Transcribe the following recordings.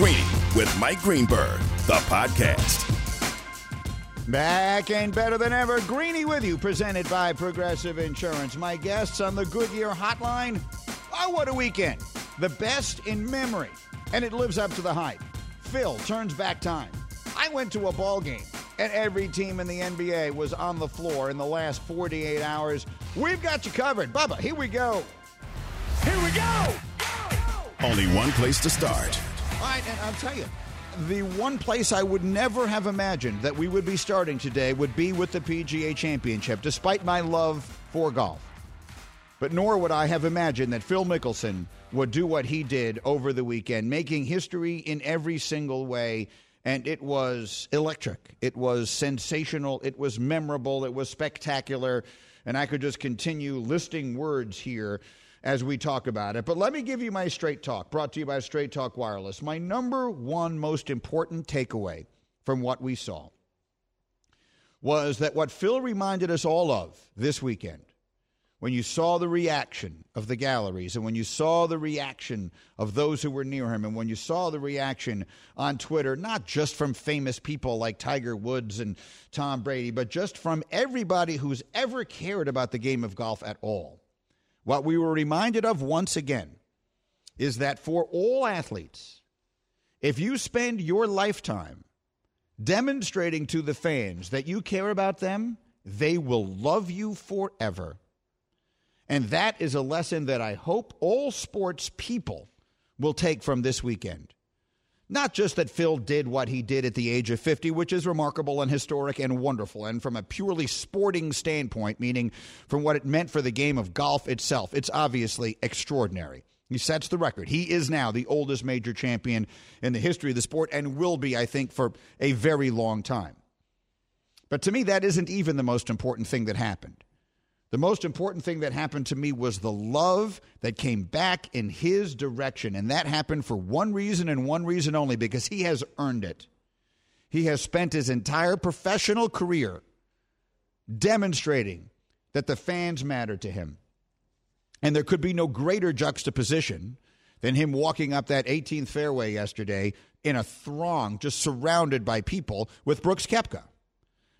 Greeny with Mike Greenberg, the podcast. Back and better than ever, Greeny with you, presented by Progressive Insurance. My guests on the Goodyear Hotline. Oh, what a weekend! The best in memory, and it lives up to the hype. Phil turns back time. I went to a ball game, and every team in the NBA was on the floor in the last 48 hours. We've got you covered. Bubba, here we go. Here we go! Only one place to start. All right, and I'll tell you, the one place I would never have imagined that we would be starting today would be with the PGA Championship, despite my love for golf. But nor would I have imagined that Phil Mickelson would do what he did over the weekend, making history in every single way. And it was electric. It was sensational. It was memorable. It was spectacular. And I could just continue listing words here as we talk about it. But let me give you my straight talk, brought to you by Straight Talk Wireless. My number one most important takeaway from what we saw was that what Phil reminded us all of this weekend, when you saw the reaction of the galleries and when you saw the reaction of those who were near him and when you saw the reaction on Twitter, not just from famous people like Tiger Woods and Tom Brady, but just from everybody who's ever cared about the game of golf at all what we were reminded of once again is that for all athletes, if you spend your lifetime demonstrating to the fans that you care about them, they will love you forever. And that is a lesson that I hope all sports people will take from this weekend. Not just that Phil did what he did at the age of 50, which is remarkable and historic and wonderful, and from a purely sporting standpoint, meaning from what it meant for the game of golf itself, it's obviously extraordinary. He sets the record. He is now the oldest major champion in the history of the sport and will be, I think, for a very long time. But to me, that isn't even the most important thing that happened. The most important thing that happened to me was the love that came back in his direction. And that happened for one reason and one reason only because he has earned it. He has spent his entire professional career demonstrating that the fans matter to him. And there could be no greater juxtaposition than him walking up that 18th fairway yesterday in a throng, just surrounded by people with Brooks Koepka.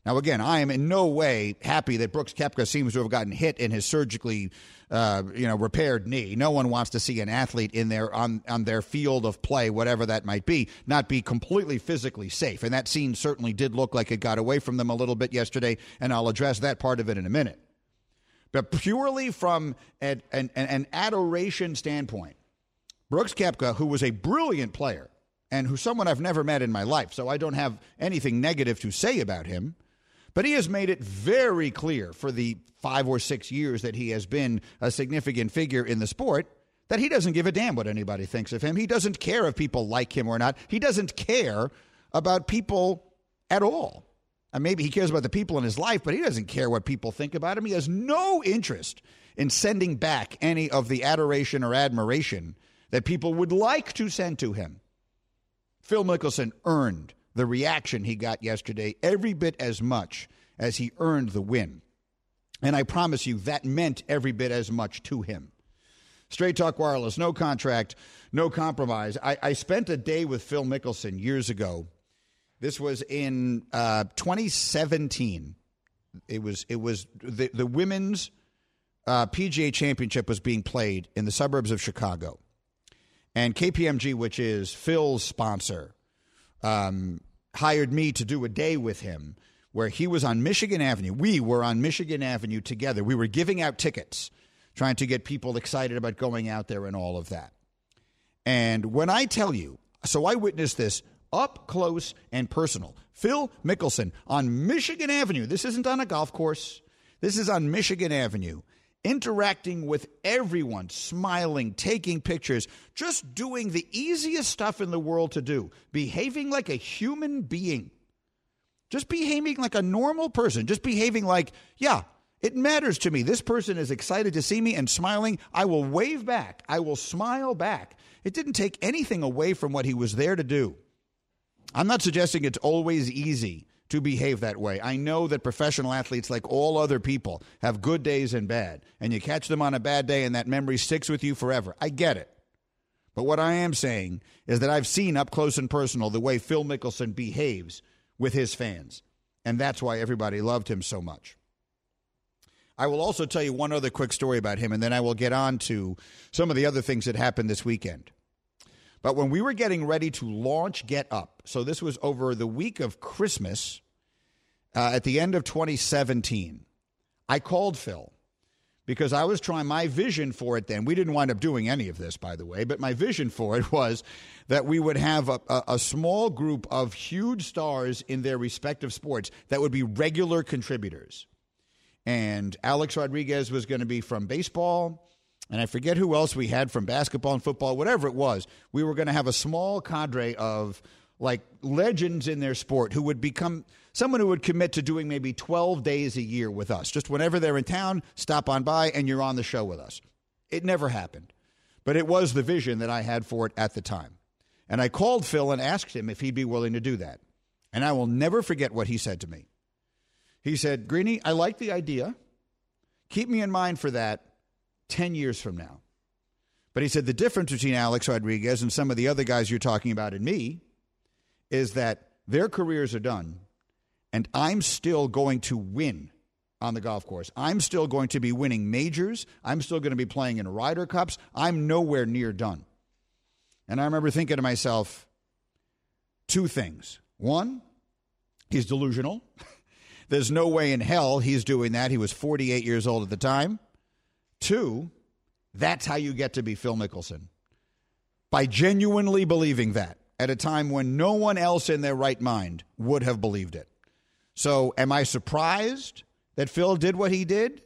Now, again, I am in no way happy that Brooks Koepka seems to have gotten hit in his surgically, uh, you know, repaired knee. No one wants to see an athlete in there on on their field of play, whatever that might be, not be completely physically safe. And that scene certainly did look like it got away from them a little bit yesterday. And I'll address that part of it in a minute. But purely from an, an, an adoration standpoint, Brooks Koepka, who was a brilliant player and who someone I've never met in my life, so I don't have anything negative to say about him but he has made it very clear for the five or six years that he has been a significant figure in the sport that he doesn't give a damn what anybody thinks of him. He doesn't care if people like him or not. He doesn't care about people at all. And maybe he cares about the people in his life, but he doesn't care what people think about him. He has no interest in sending back any of the adoration or admiration that people would like to send to him. Phil Mickelson earned the reaction he got yesterday every bit as much as he earned the win. And I promise you, that meant every bit as much to him. Straight Talk Wireless, no contract, no compromise. I, I spent a day with Phil Mickelson years ago. This was in uh, 2017. It was it was the the women's uh, PGA Championship was being played in the suburbs of Chicago, and KPMG, which is Phil's sponsor, um, hired me to do a day with him where he was on Michigan Avenue. We were on Michigan Avenue together. We were giving out tickets, trying to get people excited about going out there and all of that. And when I tell you, so I witnessed this up close and personal. Phil Mickelson on Michigan Avenue. This isn't on a golf course. This is on Michigan Avenue interacting with everyone, smiling, taking pictures, just doing the easiest stuff in the world to do, behaving like a human being. Just behaving like a normal person, just behaving like, yeah, it matters to me. This person is excited to see me and smiling. I will wave back. I will smile back. It didn't take anything away from what he was there to do. I'm not suggesting it's always easy to behave that way. I know that professional athletes, like all other people, have good days and bad, and you catch them on a bad day and that memory sticks with you forever. I get it. But what I am saying is that I've seen up close and personal the way Phil Mickelson behaves with his fans. And that's why everybody loved him so much. I will also tell you one other quick story about him, and then I will get on to some of the other things that happened this weekend. But when we were getting ready to launch Get Up, so this was over the week of Christmas uh, at the end of 2017, I called Phil because I was trying my vision for it then. We didn't wind up doing any of this, by the way, but my vision for it was that we would have a, a, a small group of huge stars in their respective sports that would be regular contributors and Alex Rodriguez was going to be from baseball. And I forget who else we had from basketball and football, whatever it was. We were going to have a small cadre of like legends in their sport who would become someone who would commit to doing maybe 12 days a year with us. Just whenever they're in town, stop on by and you're on the show with us. It never happened, but it was the vision that I had for it at the time. And I called Phil and asked him if he'd be willing to do that. And I will never forget what he said to me. He said, Greeny, I like the idea. Keep me in mind for that 10 years from now. But he said the difference between Alex Rodriguez and some of the other guys you're talking about and me is that their careers are done, and I'm still going to win on the golf course. I'm still going to be winning majors. I'm still going to be playing in Ryder Cups. I'm nowhere near done. And I remember thinking to myself two things. One, he's delusional. There's no way in hell he's doing that. He was 48 years old at the time. Two, that's how you get to be Phil Mickelson. By genuinely believing that at a time when no one else in their right mind would have believed it. So, am I surprised that Phil did what he did?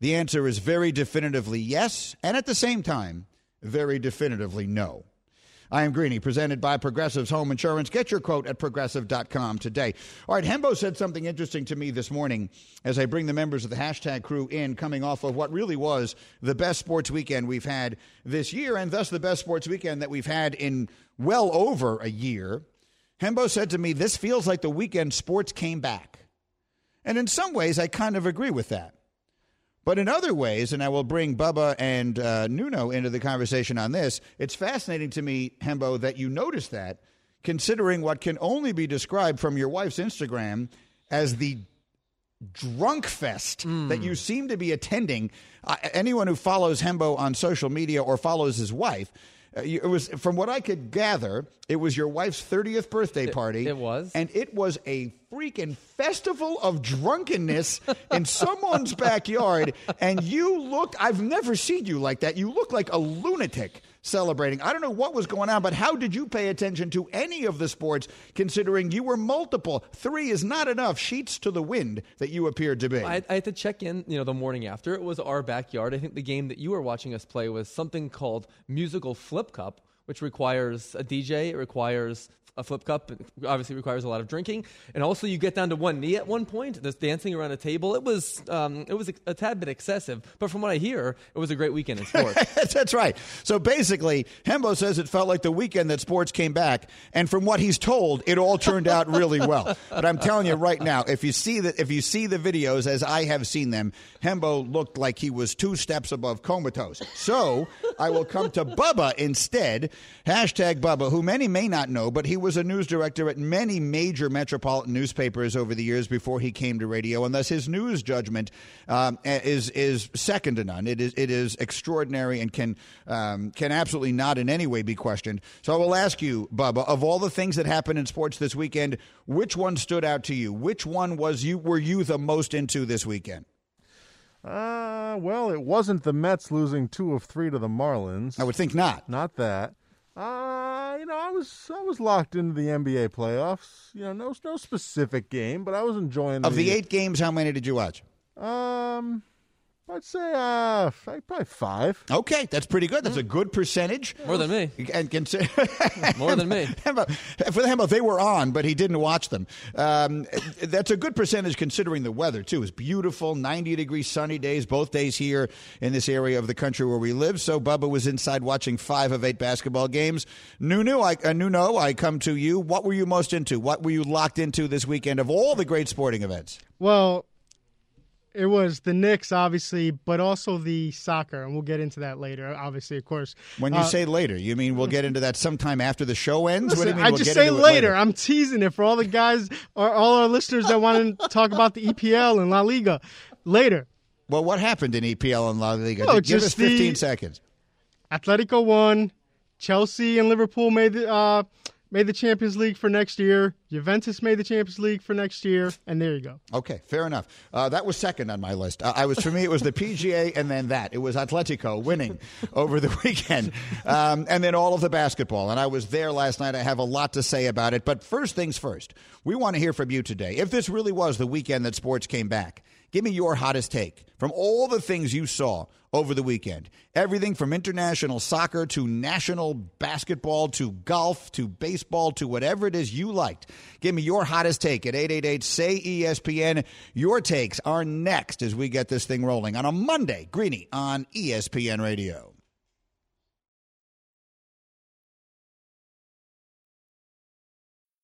The answer is very definitively yes, and at the same time, very definitively no. I am Greeny, presented by Progressive's Home Insurance. Get your quote at progressive.com today. All right, Hembo said something interesting to me this morning as I bring the members of the hashtag crew in, coming off of what really was the best sports weekend we've had this year, and thus the best sports weekend that we've had in well over a year. Hembo said to me, This feels like the weekend sports came back. And in some ways, I kind of agree with that. But in other ways, and I will bring Bubba and uh, Nuno into the conversation on this, it's fascinating to me, Hembo, that you notice that, considering what can only be described from your wife's Instagram as the drunk fest mm. that you seem to be attending. Uh, anyone who follows Hembo on social media or follows his wife Uh, it was from what I could gather, it was your wife's 30th birthday party. It, it was. And it was a freaking festival of drunkenness in someone's backyard and you looked I've never seen you like that. You look like a lunatic celebrating. I don't know what was going on, but how did you pay attention to any of the sports considering you were multiple? Three is not enough sheets to the wind that you appeared to be. I, I had to check in, you know, the morning after. It was our backyard. I think the game that you were watching us play was something called Musical Flip Cup, which requires a DJ. It requires a flip cup obviously requires a lot of drinking, and also you get down to one knee at one point. There's dancing around a table. It was um, it was a, a, tad bit excessive, but from what I hear, it was a great weekend in sports. That's right. So basically, Hembo says it felt like the weekend that sports came back, and from what he's told, it all turned out really well. But I'm telling you right now, if you see that, if you see the videos as I have seen them, Hembo looked like he was two steps above comatose. So I will come to Bubba instead. Hashtag Bubba, who many may not know, but he was a news director at many major metropolitan newspapers over the years before he came to radio, and thus his news judgment um, is is second to none. It is it is extraordinary and can um, can absolutely not in any way be questioned. So I will ask you, Bubba, of all the things that happened in sports this weekend, which one stood out to you? Which one was you were you the most into this weekend? Uh, well, it wasn't the Mets losing two of three to the Marlins. I would think not. Not that. Uh, you know, I was I was locked into the NBA playoffs. You know, no no specific game, but I was enjoying. the, Of the, the eight games, how many did you watch? Um, I'd say uh, probably five. Okay, that's pretty good. That's a good percentage. More than me. And consider more than me. For the Hembo, they were on, but he didn't watch them. Um, that's a good percentage considering the weather too. It's beautiful, ninety degree sunny days both days here in this area of the country where we live. So Bubba was inside watching five of eight basketball games. Nuno, I uh, Nuno, I come to you. What were you most into? What were you locked into this weekend of all the great sporting events? Well, it was the Knicks, obviously, but also the soccer, and we'll get into that later. Obviously, of course. When you Uh, say later, you mean we'll get into that sometime after the show ends? what do you Listen, mean I we'll just say it later. I'm teasing it for all the guys or all our listeners that want to talk about the EPL and La Liga later. Well, what happened in EPL and La Liga? No, Give us just the- 15 seconds. Atletico won. Chelsea and Liverpool made the uh, made the Champions League for next year. Juventus made the Champions League for next year, and there you go. Okay, fair enough. Uh, that was second on my list. Uh, I was for me, it was the PGA, and then that. It was Atletico winning over the weekend, um, and then all of the basketball. And I was there last night. I have a lot to say about it. But first things first, we want to hear from you today. If this really was the weekend that sports came back, give me your hottest take from all the things you saw over the weekend. Everything from international soccer to national basketball to golf to baseball to whatever it is you liked. Give me your hottest take at 888 say ESPN. Your takes are next as we get this thing rolling on a Monday. Greeny on ESPN Radio.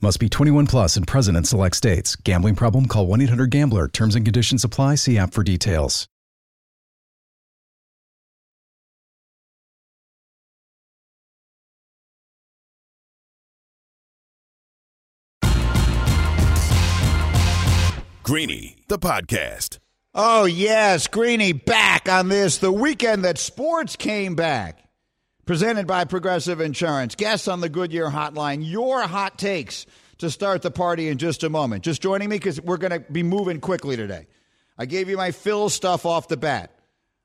Must be 21 plus and present in select states. Gambling problem? Call 1 800 Gambler. Terms and conditions apply. See app for details. Greeny, the podcast. Oh, yes, Greeny back on this, the weekend that sports came back. Presented by Progressive Insurance. Guests on the Goodyear Hotline, your hot takes to start the party in just a moment. Just joining me because we're going to be moving quickly today. I gave you my Phil stuff off the bat.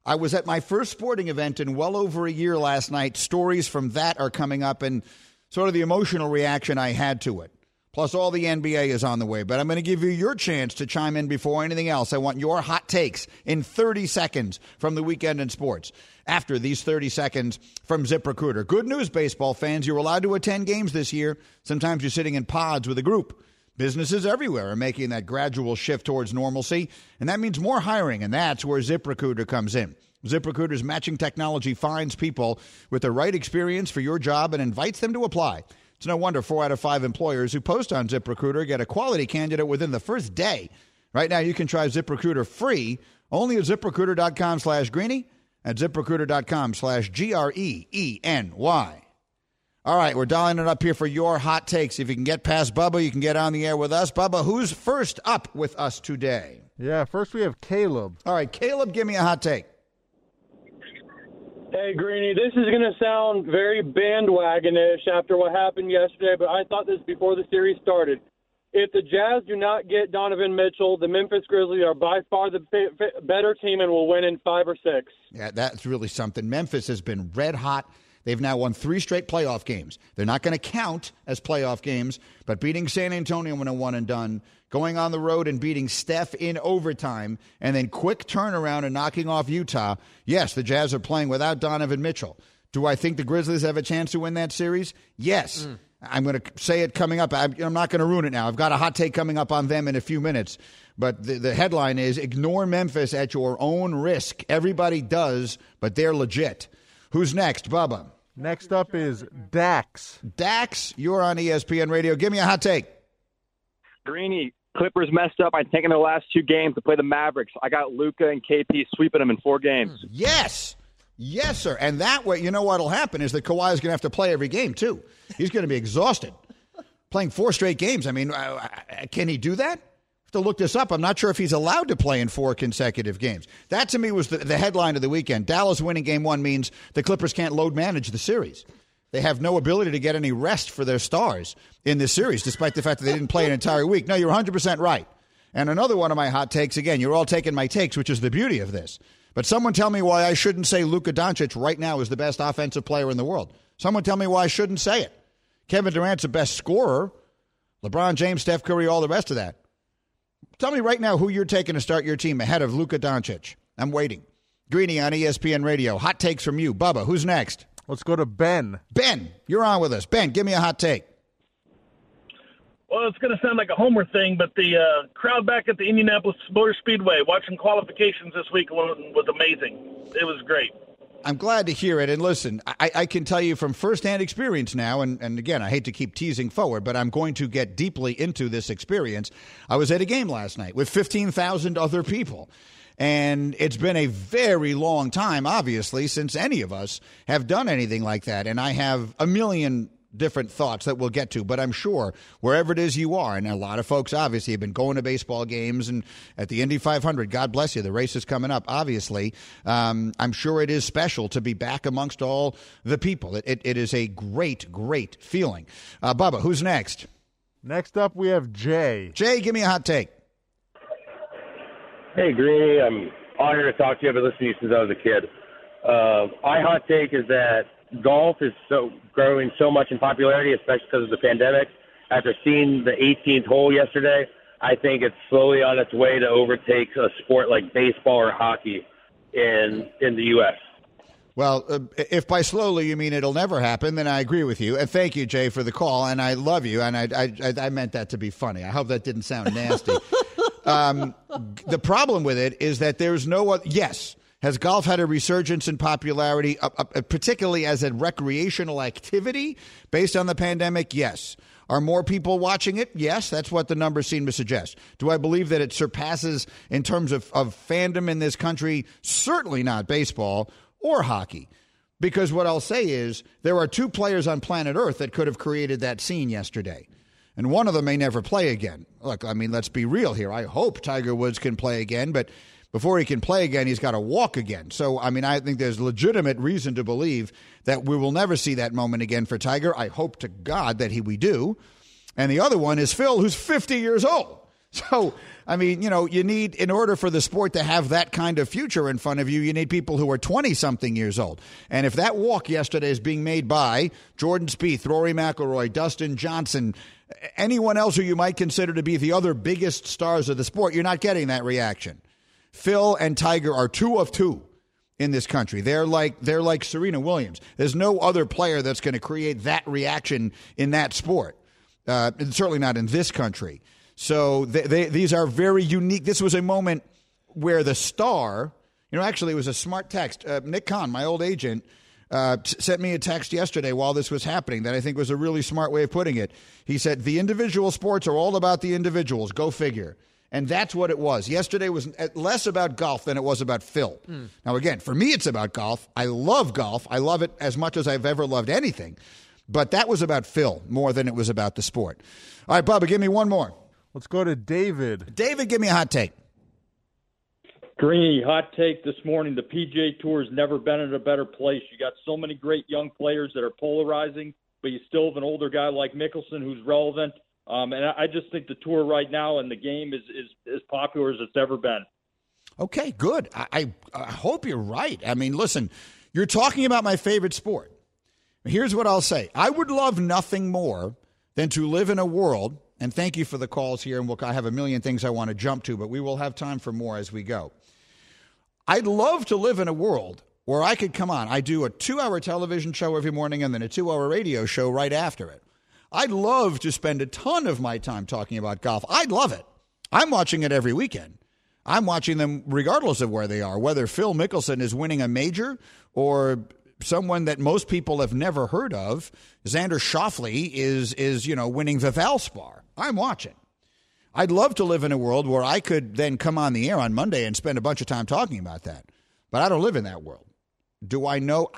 I was at my first sporting event in well over a year last night. Stories from that are coming up and sort of the emotional reaction I had to it. Plus, all the NBA is on the way. But I'm going to give you your chance to chime in before anything else. I want your hot takes in 30 seconds from the weekend in sports. After these 30 seconds from ZipRecruiter. Good news, baseball fans. You're allowed to attend games this year. Sometimes you're sitting in pods with a group. Businesses everywhere are making that gradual shift towards normalcy, and that means more hiring, and that's where ZipRecruiter comes in. ZipRecruiter's matching technology finds people with the right experience for your job and invites them to apply. It's no wonder four out of five employers who post on ZipRecruiter get a quality candidate within the first day. Right now, you can try ZipRecruiter free only at ziprecruiter.com slash greeny at ziprecruiter.com slash G R E E N Y. All right, we're dialing it up here for your hot takes. If you can get past Bubba, you can get on the air with us. Bubba, who's first up with us today? Yeah, first we have Caleb. All right, Caleb, give me a hot take. Hey, Greeny, this is going to sound very bandwagonish after what happened yesterday, but I thought this before the series started. If the Jazz do not get Donovan Mitchell, the Memphis Grizzlies are by far the better team and will win in five or six. Yeah, that's really something. Memphis has been red hot. They've now won three straight playoff games. They're not going to count as playoff games, but beating San Antonio when a one and done, going on the road and beating Steph in overtime, and then quick turnaround and knocking off Utah. Yes, the Jazz are playing without Donovan Mitchell. Do I think the Grizzlies have a chance to win that series? Yes. Mm. I'm going to say it coming up. I'm I'm not going to ruin it now. I've got a hot take coming up on them in a few minutes. But the, the headline is Ignore Memphis at your own risk. Everybody does, but they're legit. Who's next, Bubba? Next up is Dax. Dax, you're on ESPN Radio. Give me a hot take. Greeny, Clippers messed up by taking their last two games to play the Mavericks. I got Luka and KP sweeping them in four games. Yes. Yes, sir. And that way, you know what'll happen is that Kawhi is going to have to play every game, too. He's going to be exhausted. Playing four straight games. I mean, uh, uh, can he do that? To look this up. I'm not sure if he's allowed to play in four consecutive games. That to me was the, the headline of the weekend. Dallas winning game one means the Clippers can't load manage the series. They have no ability to get any rest for their stars in this series, despite the fact that they didn't play an entire week. No, you're 100% right. And another one of my hot takes again, you're all taking my takes, which is the beauty of this. But someone tell me why I shouldn't say Luka Doncic right now is the best offensive player in the world. Someone tell me why I shouldn't say it. Kevin Durant's the best scorer. LeBron James, Steph Curry, all the rest of that. Tell me right now who you're taking to start your team ahead of Luka Doncic. I'm waiting. Greeny on ESPN Radio. Hot takes from you. Bubba, who's next? Let's go to Ben. Ben, you're on with us. Ben, give me a hot take. Well, it's going to sound like a homer thing, but the uh, crowd back at the Indianapolis Motor Speedway watching qualifications this week was, was amazing. It was great. I'm glad to hear it. And listen, I, I, can tell you from firsthand experience now, and, and again, I hate to keep teasing forward, but I'm going to get deeply into this experience. I was at a game last night with 15,000 other people. And it's been a very long time, obviously, since any of us have done anything like that. And I have a million different thoughts that we'll get to, but I'm sure wherever it is you are, and a lot of folks obviously have been going to baseball games and at the Indy 500, God bless you, the race is coming up, obviously. Um, I'm sure it is special to be back amongst all the people. It, it, it is a great, great feeling. Uh, Bubba, who's next? Next up, we have Jay. Jay, give me a hot take. Hey, Greeny. I'm honored to talk to you. I've been listening to you since I was a kid. Uh, my hot take is that golf is so growing so much in popularity, especially because of the pandemic. After seeing the 18th hole yesterday, I think it's slowly on its way to overtake a sport like baseball or hockey in in the U.S. Well, uh, if by slowly you mean it'll never happen, then I agree with you. And thank you, Jay, for the call. And I love you. And I, I, I meant that to be funny. I hope that didn't sound nasty. um, the problem with it is that there's no other. Yes, has golf had a resurgence in popularity, uh, uh, particularly as a recreational activity based on the pandemic? Yes. Are more people watching it? Yes, that's what the numbers seem to suggest. Do I believe that it surpasses in terms of, of fandom in this country? Certainly not baseball or hockey. Because what I'll say is there are two players on planet Earth that could have created that scene yesterday. And one of them may never play again. Look, I mean, let's be real here. I hope Tiger Woods can play again, but before he can play again, he's got to walk again. So, I mean, I think there's legitimate reason to believe that we will never see that moment again for Tiger. I hope to God that he we do. And the other one is Phil, who's 50 years old. So, I mean, you know, you need, in order for the sport to have that kind of future in front of you, you need people who are 20 something years old. And if that walk yesterday is being made by Jordan Spieth, Rory McIlroy, Dustin Johnson, anyone else who you might consider to be the other biggest stars of the sport, you're not getting that reaction. Phil and Tiger are two of two in this country. They're like they're like Serena Williams. There's no other player that's going to create that reaction in that sport. Uh, certainly not in this country. So they, they, these are very unique. This was a moment where the star, you know, actually it was a smart text. Uh, Nick Khan, my old agent, uh, sent me a text yesterday while this was happening that I think was a really smart way of putting it. He said, The individual sports are all about the individuals. Go figure. And that's what it was. Yesterday was less about golf than it was about Phil. Mm. Now, again, for me, it's about golf. I love golf. I love it as much as I've ever loved anything. But that was about Phil more than it was about the sport. All right, Bubba, give me one more. Let's go to David. David, give me a hot take. Greeny, hot take this morning. The PGA Tour has never been in a better place. You got so many great young players that are polarizing, but you still have an older guy like Mickelson who's relevant. Um, and I just think the tour right now and the game is, is as popular as it's ever been. Okay, good. I, I, I hope you're right. I mean, listen, you're talking about my favorite sport. Here's what I'll say I would love nothing more than to live in a world, and thank you for the calls here, and we'll, I have a million things I want to jump to, but we will have time for more as we go. I'd love to live in a world where I could come on. I do a two hour television show every morning and then a two hour radio show right after it. I'd love to spend a ton of my time talking about golf. I'd love it. I'm watching it every weekend. I'm watching them regardless of where they are, whether Phil Mickelson is winning a major or someone that most people have never heard of, Xander Schauffele is is, you know, winning the Valspar. I'm watching. I'd love to live in a world where I could then come on the air on Monday and spend a bunch of time talking about that. But I don't live in that world. Do I know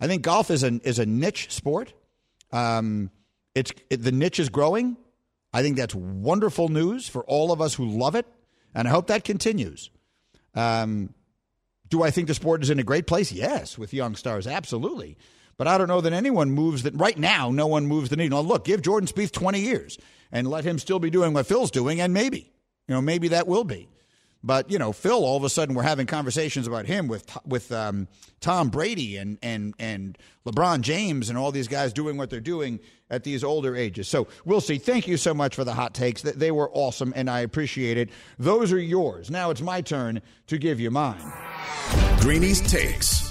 I think golf is a is a niche sport. Um, it's it, the niche is growing. I think that's wonderful news for all of us who love it, and I hope that continues. Um, do I think the sport is in a great place? Yes, with young stars, absolutely. But I don't know that anyone moves that right now. No one moves the needle. Now, look, give Jordan Spieth 20 years and let him still be doing what Phil's doing, and maybe, you know, maybe that will be. But you know, Phil, all of a sudden, we're having conversations about him with with um, Tom Brady and and and LeBron James and all these guys doing what they're doing at these older ages. So we'll see. Thank you so much for the hot takes. They were awesome, and I appreciate it. Those are yours. Now it's my turn to give you mine. Greeny's takes.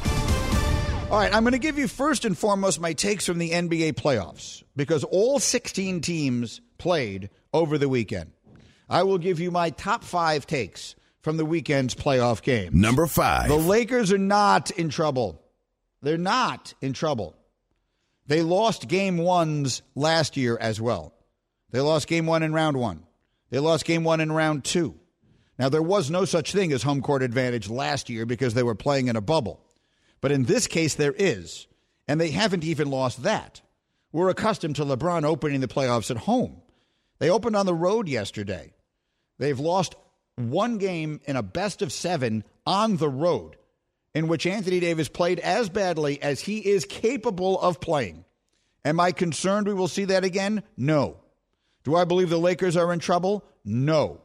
All right, I'm going to give you first and foremost my takes from the NBA playoffs because all 16 teams played over the weekend. I will give you my top five takes from the weekend's playoff game. Number five. The Lakers are not in trouble. They're not in trouble. They lost game ones last year as well. They lost game one in round one. They lost game one in round two. Now, there was no such thing as home court advantage last year because they were playing in a bubble. But in this case, there is. And they haven't even lost that. We're accustomed to LeBron opening the playoffs at home. They opened on the road yesterday. They've lost one game in a best of seven on the road in which Anthony Davis played as badly as he is capable of playing. Am I concerned we will see that again? No. Do I believe the Lakers are in trouble? No.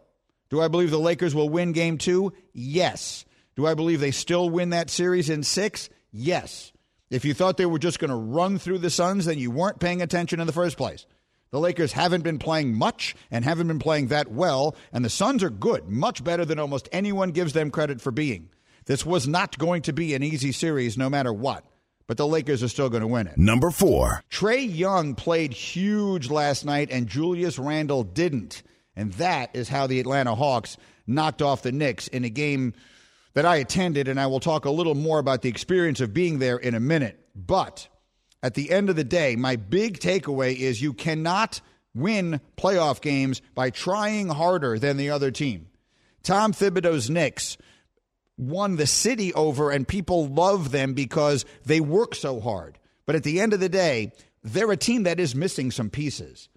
Do I believe the Lakers will win game two? Yes. Do I believe they still win that series in six? Yes. If you thought they were just going to run through the Suns, then you weren't paying attention in the first place. The Lakers haven't been playing much and haven't been playing that well, and the Suns are good, much better than almost anyone gives them credit for being. This was not going to be an easy series no matter what, but the Lakers are still going to win it. Number four. Trae Young played huge last night, and Julius Randle didn't. And that is how the Atlanta Hawks knocked off the Knicks in a game that I attended, and I will talk a little more about the experience of being there in a minute. But at the end of the day, my big takeaway is you cannot win playoff games by trying harder than the other team. Tom Thibodeau's Knicks won the city over, and people love them because they work so hard. But at the end of the day, they're a team that is missing some pieces.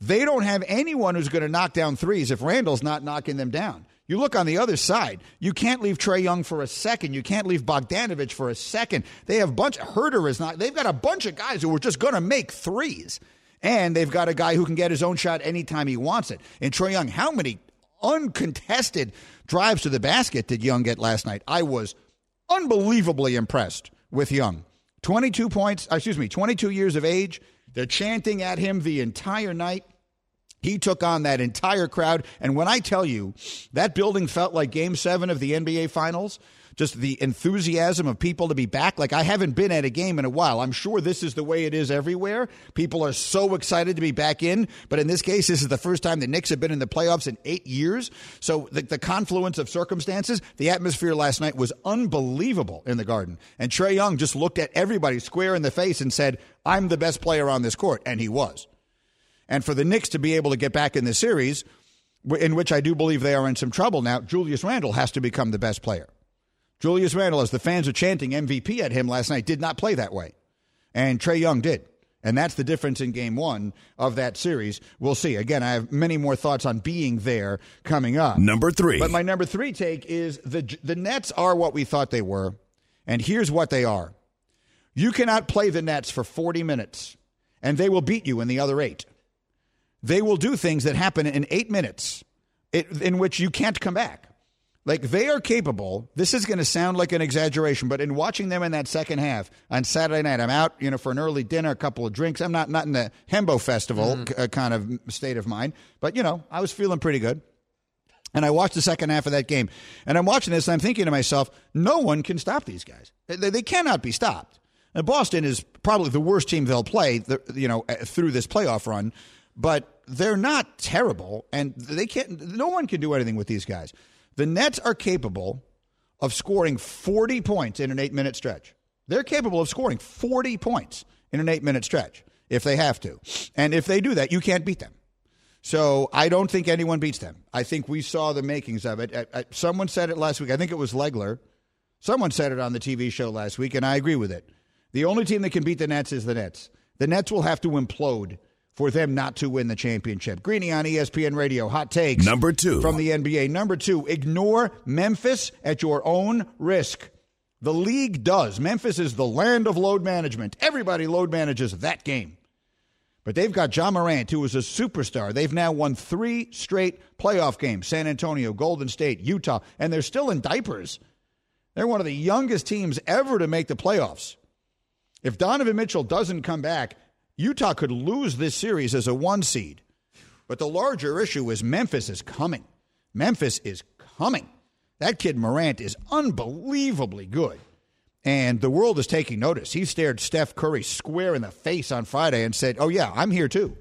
They don't have anyone who's going to knock down threes if Randle's not knocking them down. You look on the other side. You can't leave Trae Young for a second. You can't leave Bogdanovich for a second. They have a bunch. Huerter is not. They've got a bunch of guys who are just going to make threes, and they've got a guy who can get his own shot anytime he wants it. And Trae Young, how many uncontested drives to the basket did Young get last night? I was unbelievably impressed with Young. 22 points, uh, excuse me, 22 years of age. They're chanting at him the entire night. He took on that entire crowd. And when I tell you that building felt like game seven of the NBA Finals, just the enthusiasm of people to be back. Like I haven't been at a game in a while. I'm sure this is the way it is everywhere. People are so excited to be back in. But in this case, this is the first time the Knicks have been in the playoffs in eight years. So the, the confluence of circumstances, the atmosphere last night was unbelievable in the garden. And Trae Young just looked at everybody square in the face and said, I'm the best player on this court. And he was. And for the Knicks to be able to get back in the series, in which I do believe they are in some trouble now, Julius Randle has to become the best player. Julius Randle, as the fans are chanting MVP at him last night, did not play that way. And Trae Young did. And that's the difference in game one of that series. We'll see. Again, I have many more thoughts on being there coming up. Number three. But my number three take is the, the Nets are what we thought they were. And here's what they are you cannot play the Nets for 40 minutes, and they will beat you in the other eight. They will do things that happen in eight minutes in which you can't come back. Like they are capable. This is going to sound like an exaggeration, but in watching them in that second half on Saturday night, I'm out, you know, for an early dinner, a couple of drinks. I'm not not in the Hembo Festival mm. c- kind of state of mind, but you know, I was feeling pretty good. And I watched the second half of that game, and I'm watching this, and I'm thinking to myself, no one can stop these guys. They, they cannot be stopped. And Boston is probably the worst team they'll play, you know, through this playoff run, but they're not terrible, and they can't. No one can do anything with these guys. The Nets are capable of scoring 40 points in an eight minute stretch. They're capable of scoring 40 points in an eight minute stretch if they have to. And if they do that, you can't beat them. So I don't think anyone beats them. I think we saw the makings of it. Someone said it last week. I think it was Legler. Someone said it on the TV show last week, and I agree with it. The only team that can beat the Nets is the Nets. The Nets will have to implode for them not to win the championship. Greeny on ESPN Radio. Hot takes. Number two. From the NBA. Number two, ignore Memphis at your own risk. The league does. Memphis is the land of load management. Everybody load manages that game. But they've got Ja Morant, who is a superstar. They've now won three straight playoff games San Antonio, Golden State, Utah, and they're still in diapers. They're one of the youngest teams ever to make the playoffs. If Donovan Mitchell doesn't come back, Utah could lose this series as a one seed. But the larger issue is Memphis is coming. Memphis is coming. That kid Morant is unbelievably good. And the world is taking notice. He stared Steph Curry square in the face on Friday and said, "Oh yeah, I'm here too."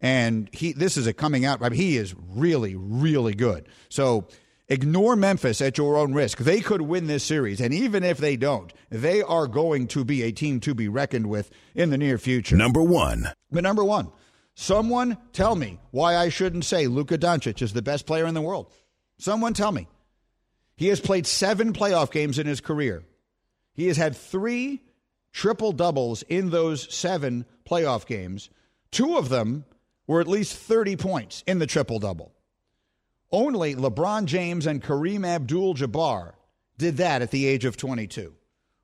And he this is a coming out. I mean, he is really really good. So ignore Memphis at your own risk. They could win this series, and even if they don't, they are going to be a team to be reckoned with in the near future. Number one. But number one, someone tell me why I shouldn't say Luka Doncic is the best player in the world. Someone tell me. He has played seven playoff games in his career. He has had three triple doubles in those seven playoff games. Two of them were at least 30 points in the triple double. Only LeBron James and Kareem Abdul Jabbar did that at the age of 22.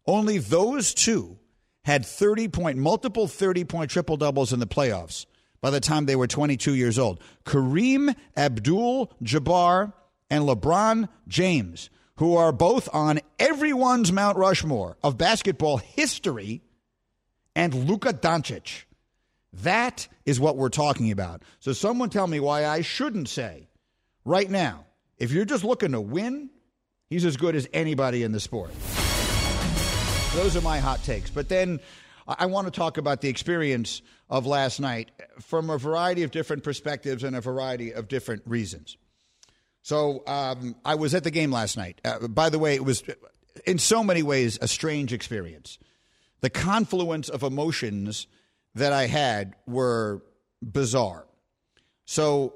Only those two had 30 point, multiple 30 point triple doubles in the playoffs by the time they were 22 years old. Kareem Abdul Jabbar and LeBron James, who are both on everyone's Mount Rushmore of basketball history, and Luka Doncic. That is what we're talking about. So, someone tell me why I shouldn't say right now, if you're just looking to win, he's as good as anybody in the sport. Those are my hot takes. But then I want to talk about the experience of last night from a variety of different perspectives and a variety of different reasons. So um, I was at the game last night. Uh, by the way, it was in so many ways a strange experience. The confluence of emotions that I had were bizarre. So,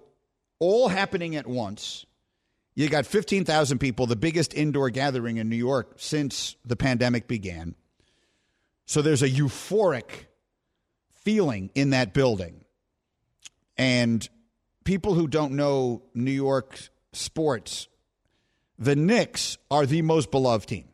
all happening at once. You got 15,000 people, the biggest indoor gathering in New York since the pandemic began. So, there's a euphoric feeling in that building. And people who don't know New York sports, the Knicks are the most beloved team.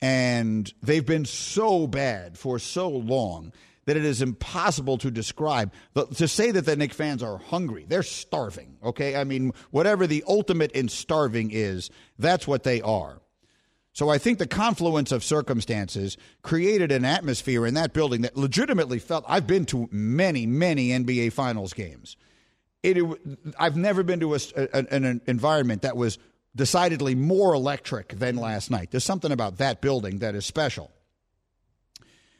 And they've been so bad for so long that it is impossible to describe. To say that the Knicks fans are hungry, they're starving, okay? I mean, whatever the ultimate in starving is, that's what they are. So I think the confluence of circumstances created an atmosphere in that building that legitimately felt. I've been to many, many NBA Finals games. It, I've never been to a, an, an environment that was decidedly more electric than last night. There's something about that building that is special.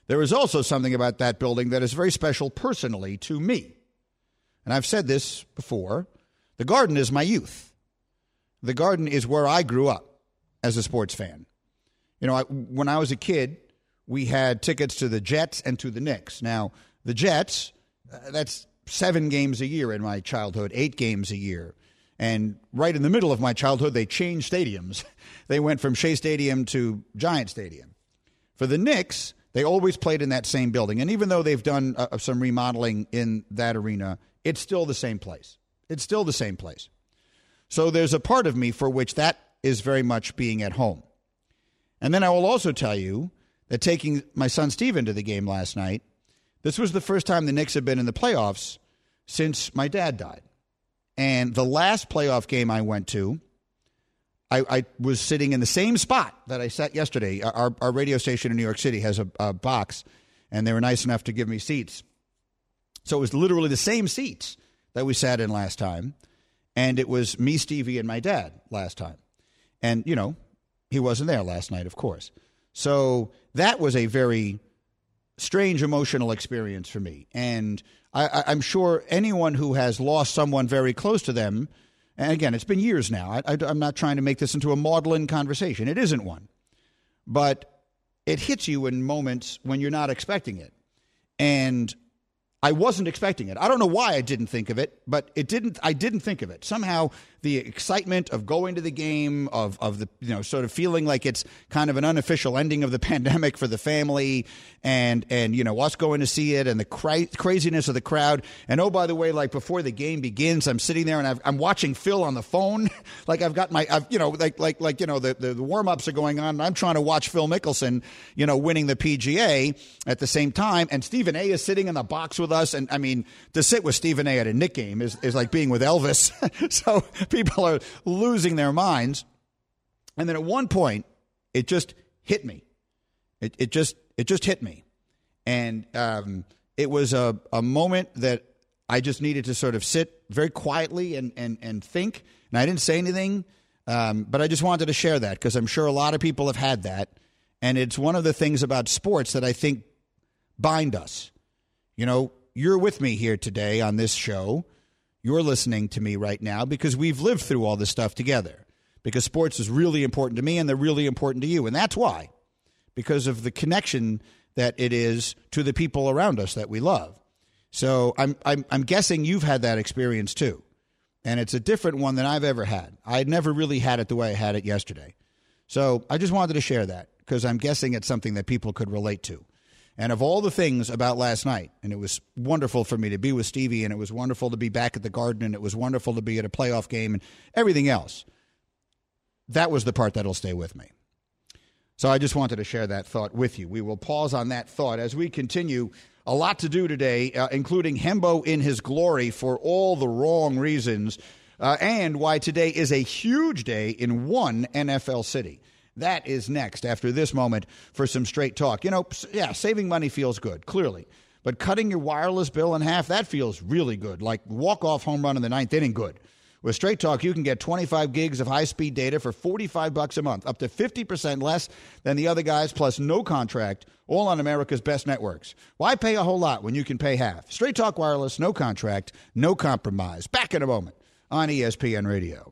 There is also something about that building that is very special personally to me. And I've said this before the garden is my youth. The garden is where I grew up as a sports fan. You know, I, when I was a kid, we had tickets to the Jets and to the Knicks. Now, the Jets, uh, that's seven games a year in my childhood, eight games a year. And right in the middle of my childhood, they changed stadiums. They went from Shea Stadium to Giant Stadium. For the Knicks, they always played in that same building. And even though they've done uh, some remodeling in that arena, it's still the same place. It's still the same place. So there's a part of me for which that is very much being at home. And then I will also tell you that taking my son Steven to the game last night, this was the first time the Knicks have been in the playoffs since my dad died. And the last playoff game I went to, I, I, was sitting in the same spot that I sat yesterday. Our, our radio station in New York City has a, a, box, and they were nice enough to give me seats. So it was literally the same seats that we sat in last time. And it was me, Stevie, and my dad last time. And, you know, he wasn't there last night, of course. So that was a very strange emotional experience for me. And I, am sure anyone who has lost someone very close to them, and again, it's been years now. I, am not trying to make this into a maudlin conversation. It isn't one. But it hits you in moments when you're not expecting it. And I wasn't expecting it. I don't know why I didn't think of it, but it didn't. I didn't think of it. Somehow, the excitement of going to the game, of of the you know, sort of feeling like it's kind of an unofficial ending of the pandemic for the family, and and you know us going to see it, and the cra- craziness of the crowd. And oh, by the way, like before the game begins, I'm sitting there and i am watching Phil on the phone, like I've got my, I've, you know, like like like you know, the the, the warm ups are going on, and I'm trying to watch Phil Mickelson, you know, winning the PGA at the same time, and Stephen A. is sitting in the box with us. And I mean, to sit with Stephen A. at a Knick game is, is like being with Elvis. so people are losing their minds. And then at one point, it just hit me. It, it just it just hit me, and um, it was a, a moment that I just needed to sort of sit very quietly and and and think. And I didn't say anything, um, but I just wanted to share that because I'm sure a lot of people have had that, and it's one of the things about sports that I think bind us. You know, you're with me here today on this show. You're listening to me right now because we've lived through all this stuff together. Because sports is really important to me and they're really important to you. And that's why, because of the connection that it is to the people around us that we love. So I'm, I'm, I'm guessing you've had that experience too. And it's a different one than I've ever had. I never really had it the way I had it yesterday. So I just wanted to share that because I'm guessing it's something that people could relate to. And of all the things about last night, and it was wonderful for me to be with Stevie, and it was wonderful to be back at the Garden, and it was wonderful to be at a playoff game, and everything else, that was the part that'll stay with me. So I just wanted to share that thought with you. We will pause on that thought as we continue. A lot to do today, uh, including Hembo in his glory for all the wrong reasons, uh, and why today is a huge day in one NFL city. That is next after this moment for some straight talk. You know, yeah, saving money feels good, clearly. But cutting your wireless bill in half, that feels really good. Like walk off home run in the ninth inning, good. With Straight Talk, you can get 25 gigs of high speed data for 45 bucks a month, up to 50% less than the other guys, plus no contract, all on America's best networks. Why pay a whole lot when you can pay half? Straight Talk Wireless, no contract, no compromise. Back in a moment on ESPN Radio.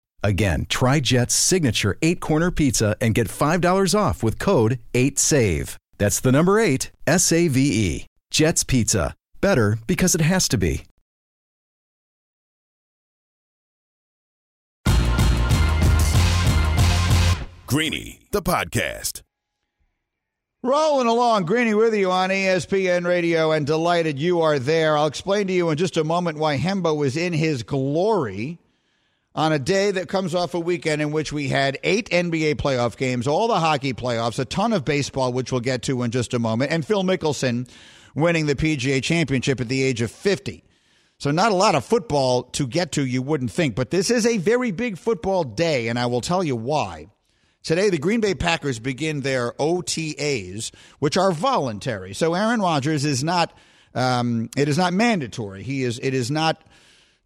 Again, try Jet's signature eight corner pizza and get $5 off with code 8SAVE. That's the number eight, S A V E. Jet's Pizza. Better because it has to be. Greeny, the podcast. Rolling along, Greeny with you on ESPN Radio, and delighted you are there. I'll explain to you in just a moment why Hembo is in his glory on a day that comes off a weekend in which we had eight NBA playoff games, all the hockey playoffs, a ton of baseball, which we'll get to in just a moment, and Phil Mickelson winning the PGA championship at the age of 50. So, not a lot of football to get to, you wouldn't think, but this is a very big football day, and I will tell you why. Today, the Green Bay Packers begin their OTAs, which are voluntary. So, Aaron Rodgers is not. Um, it is not mandatory. He is. It is not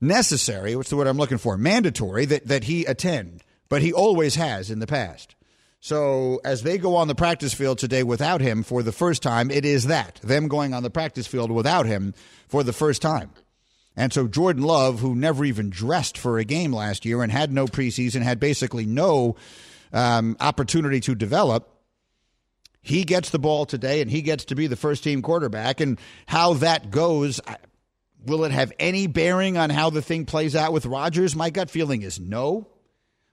necessary, what's the word I'm looking for? Mandatory that, that he attend, but he always has in the past. So as they go on the practice field today without him for the first time, it is that them going on the practice field without him for the first time. And so Jordan Love, who never even dressed for a game last year and had no preseason, had basically no um, opportunity to develop, he gets the ball today and he gets to be the first team quarterback. And how that goes, will it have any bearing on how the thing plays out with Rodgers? My gut feeling is no.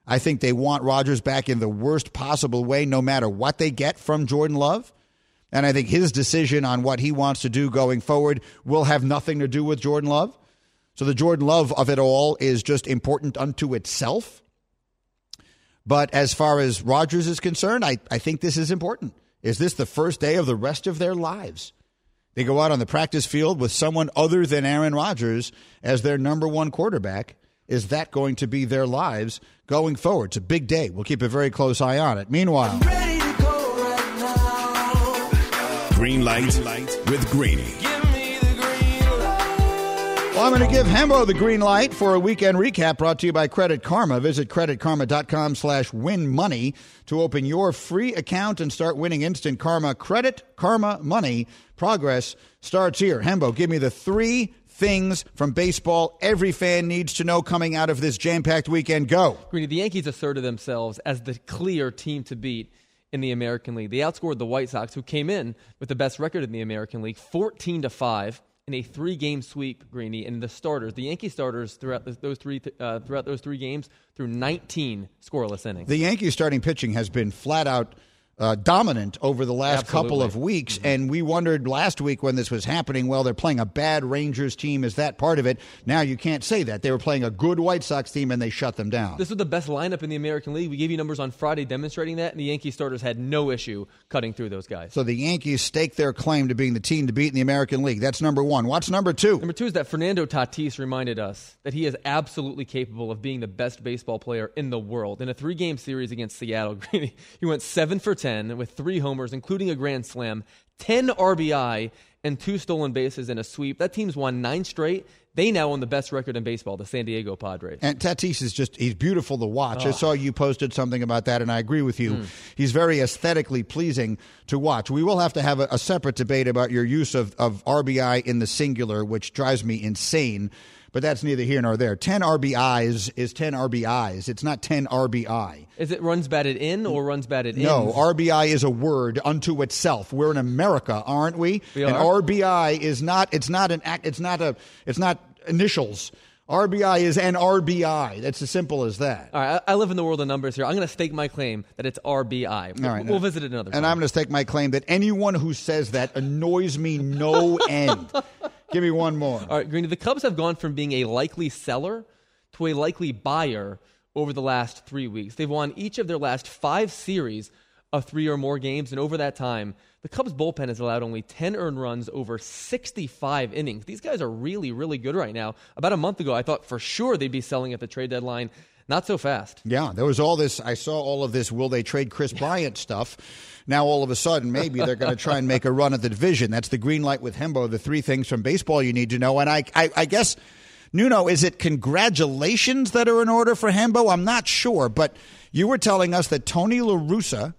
I think they want Rodgers back in the worst possible way, no matter what they get from Jordan Love. And I think his decision on what he wants to do going forward will have nothing to do with Jordan Love. So the Jordan Love of it all is just important unto itself. But as far as Rodgers is concerned, I, I think this is important. Is this the first day of the rest of their lives? They go out on the practice field with someone other than Aaron Rodgers as their number one quarterback. Is that going to be their lives going forward? It's a big day. We'll keep a very close eye on it. Meanwhile, Green light with Greeny. Well, I'm going to give Hembo the green light for a weekend recap brought to you by Credit Karma. Visit creditkarma.com slash win money to open your free account and start winning instant karma. Credit Karma Money. Progress starts here. Hembo, give me the three things from baseball every fan needs to know coming out of this jam-packed weekend. Go. Greeny, the Yankees asserted themselves as the clear team to beat in the American League. They outscored the White Sox, who came in with the best record in the American League, 14 to 5 in a three-game sweep, Greeny. And the starters, the Yankee starters throughout those three uh, throughout those three games, through 19 scoreless innings. The Yankees starting pitching has been flat out uh, dominant over the last couple of weeks, and we wondered last week when this was happening. Well, they're playing a bad Rangers team. Is that part of it? Now you can't say that. They were playing a good White Sox team, and they shut them down. This was the best lineup in the American League. We gave you numbers on Friday demonstrating that, and the Yankee starters had no issue cutting through those guys. So the Yankees stake their claim to being the team to beat in the American League. That's number one. What's number two? Number two is that Fernando Tatis reminded us that he is absolutely capable of being the best baseball player in the world. In a three game series against Seattle, he went 7 for 10 with three homers, including a grand slam, 10 RBI, and two stolen bases in a sweep. That team's won nine straight. They now own the best record in baseball, the San Diego Padres. And Tatis is just, he's beautiful to watch. I Oh. saw you posted something about that, and I agree with you. Hmm. He's very aesthetically pleasing to watch. We will have to have a, a separate debate about your use of, of RBI in the singular, which drives me insane, but that's neither here nor there. 10 RBIs is 10 RBIs, it's not 10 RBI. Is it runs batted in or runs batted in? No, RBI is a word unto itself. We're in America, aren't we? We and. RBI is not. It's not an act. It's not a. It's not initials. RBI is an RBI. That's as simple as that. All right, I, I live in the world of numbers here. I'm going to stake my claim that it's RBI. All right, we'll visit it another time. And I'm going to stake my claim that anyone who says that annoys me no end. Give me one more. All right, Greeny, the Cubs have gone from being a likely seller to a likely buyer over the last three weeks. They've won each of their last five series of three or more games, and over that time, the Cubs bullpen has allowed only 10 earned runs over 65 innings. These guys are really, really good right now. About a month ago, I thought for sure they'd be selling at the trade deadline. Not so fast. Yeah, there was all this. I saw all of this. Will they trade Kris Bryant stuff? Now, all of a sudden, maybe they're going to try and make a run at the division. That's the green light with Hembo. The three things from baseball you need to know. And I, I, I guess, Nuno, is it congratulations that are in order for Hembo? I'm not sure, but you were telling us that Tony La Russa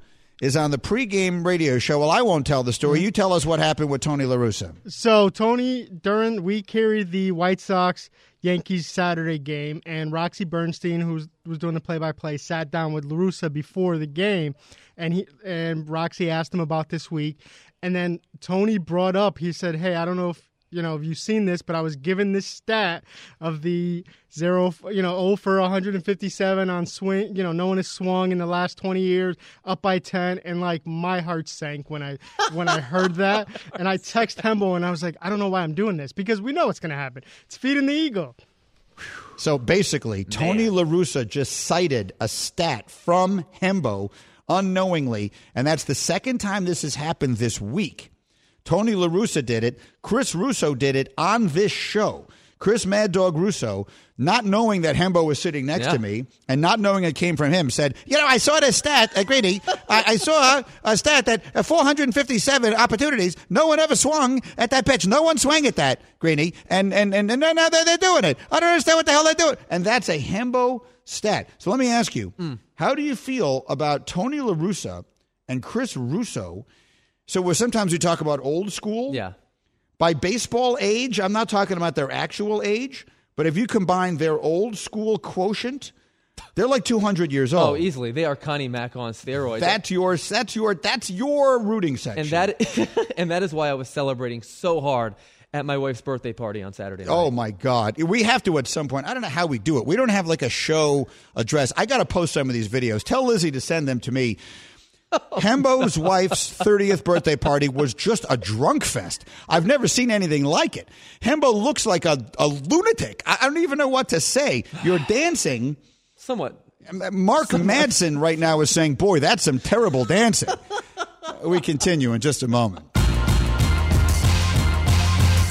is on the pregame radio show. Well, I won't tell the story. Mm-hmm. You tell us what happened with Tony La Russa. So Tony, during we carried the White Sox Yankees Saturday game, and Roxy Bernstein, who was, was doing the play-by-play, sat down with La Russa before the game, and he and Roxy asked him about this week, and then Tony brought up. He said, "Hey, I don't know if." You know, if you've seen this, but I was given this stat of the zero, you know, 0 for 157 on swing. You know, no one has swung in the last 20 years, up by 10, and like my heart sank when I when I heard that, and I text Hembo and I was like, I don't know why I'm doing this because we know what's going to happen. It's feeding the eagle. So basically, Tony La Russa just cited a stat from Hembo unknowingly, and that's the second time this has happened this week. Tony La Russa did it. Chris Russo did it on this show. Chris Mad Dog Russo, not knowing that Hembo was sitting next Yeah. to me and not knowing it came from him, said, You know, I saw this stat, uh, Grady. I, I saw a stat that uh, 457 opportunities, no one ever swung at that pitch. No one swung at that, Greeny. And, and, and, and now they're, they're doing it. I don't understand what the hell they're doing. And that's a Hembo stat. So let me ask you, how do you feel about Tony La Russa and Chris Russo? So where sometimes we talk about old school. Yeah. By baseball age, I'm not talking about their actual age, but if you combine their old school quotient They're like 200 years oh, old. Oh, easily. They are Connie Mack on steroids. that's your that's your that's your rooting section. and that and that is why I was celebrating so hard at my wife's birthday party on Saturday oh, night. Oh my God! We have to at some point. I don't know how we do it. We don't have like a show address. I got to post some of these videos. Tell Lizzie to send them to me. Hembo's wife's 30th birthday party was just a drunk fest. I've never seen anything like it. Hembo looks like a, a lunatic. I, I don't even know what to say. You're dancing. Somewhat. Mark Madsen right now is saying, Boy, that's some terrible dancing. we continue in just a moment.